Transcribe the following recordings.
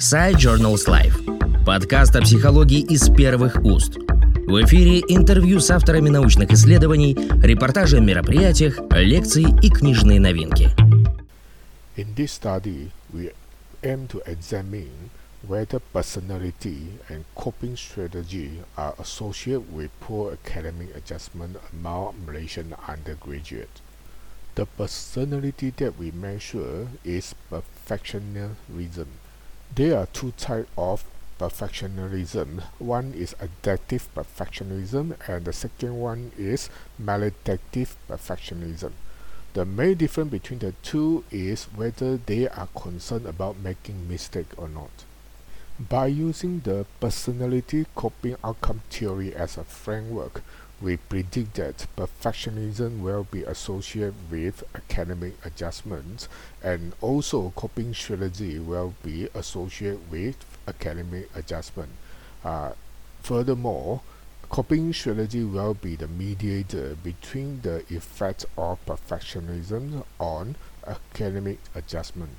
Side Journals Life. Подкаст о психологии из первых уст. В эфире интервью с авторами научных исследований, репортажи о мероприятиях, лекции и книжные новинки. In this study, we aim to examine whether personality and coping strategy are associated with poor academic adjustment among Malaysian undergraduates. The personality that we measure is perfectionism. There are two types of perfectionism. One is adaptive perfectionism and the second one is maladaptive perfectionism. The main difference between the two is whether they are concerned about making mistake or not. By using the personality coping outcome theory as a framework, we predict that perfectionism will be associated with academic adjustments and also coping strategy will be associated with academic adjustment. Uh, furthermore, coping strategy will be the mediator between the effects of perfectionism on academic adjustment.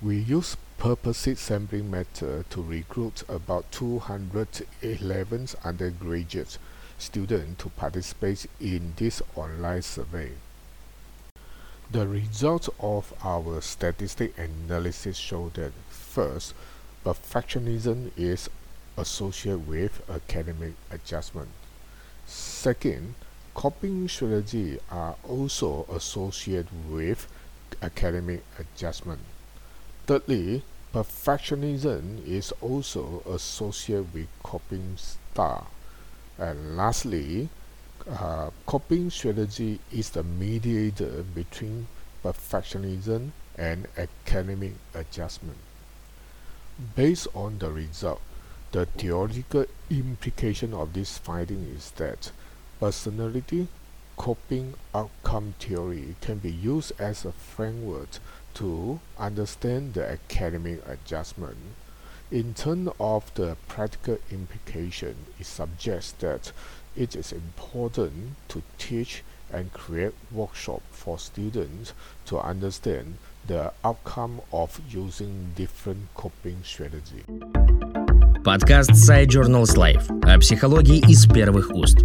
We use purposive sampling method to recruit about 211 undergraduates students to participate in this online survey. The results of our statistic analysis show that first, perfectionism is associated with academic adjustment. Second, coping strategy are also associated with academic adjustment. Thirdly, perfectionism is also associated with coping style. And lastly, uh, coping strategy is the mediator between perfectionism and academic adjustment. Based on the result, the theoretical implication of this finding is that personality coping outcome theory can be used as a framework to understand the academic adjustment in terms of the practical implication, it suggests that it is important to teach and create workshops for students to understand the outcome of using different coping strategies. Подкаст PsyJournals Life о психологии из первых уст.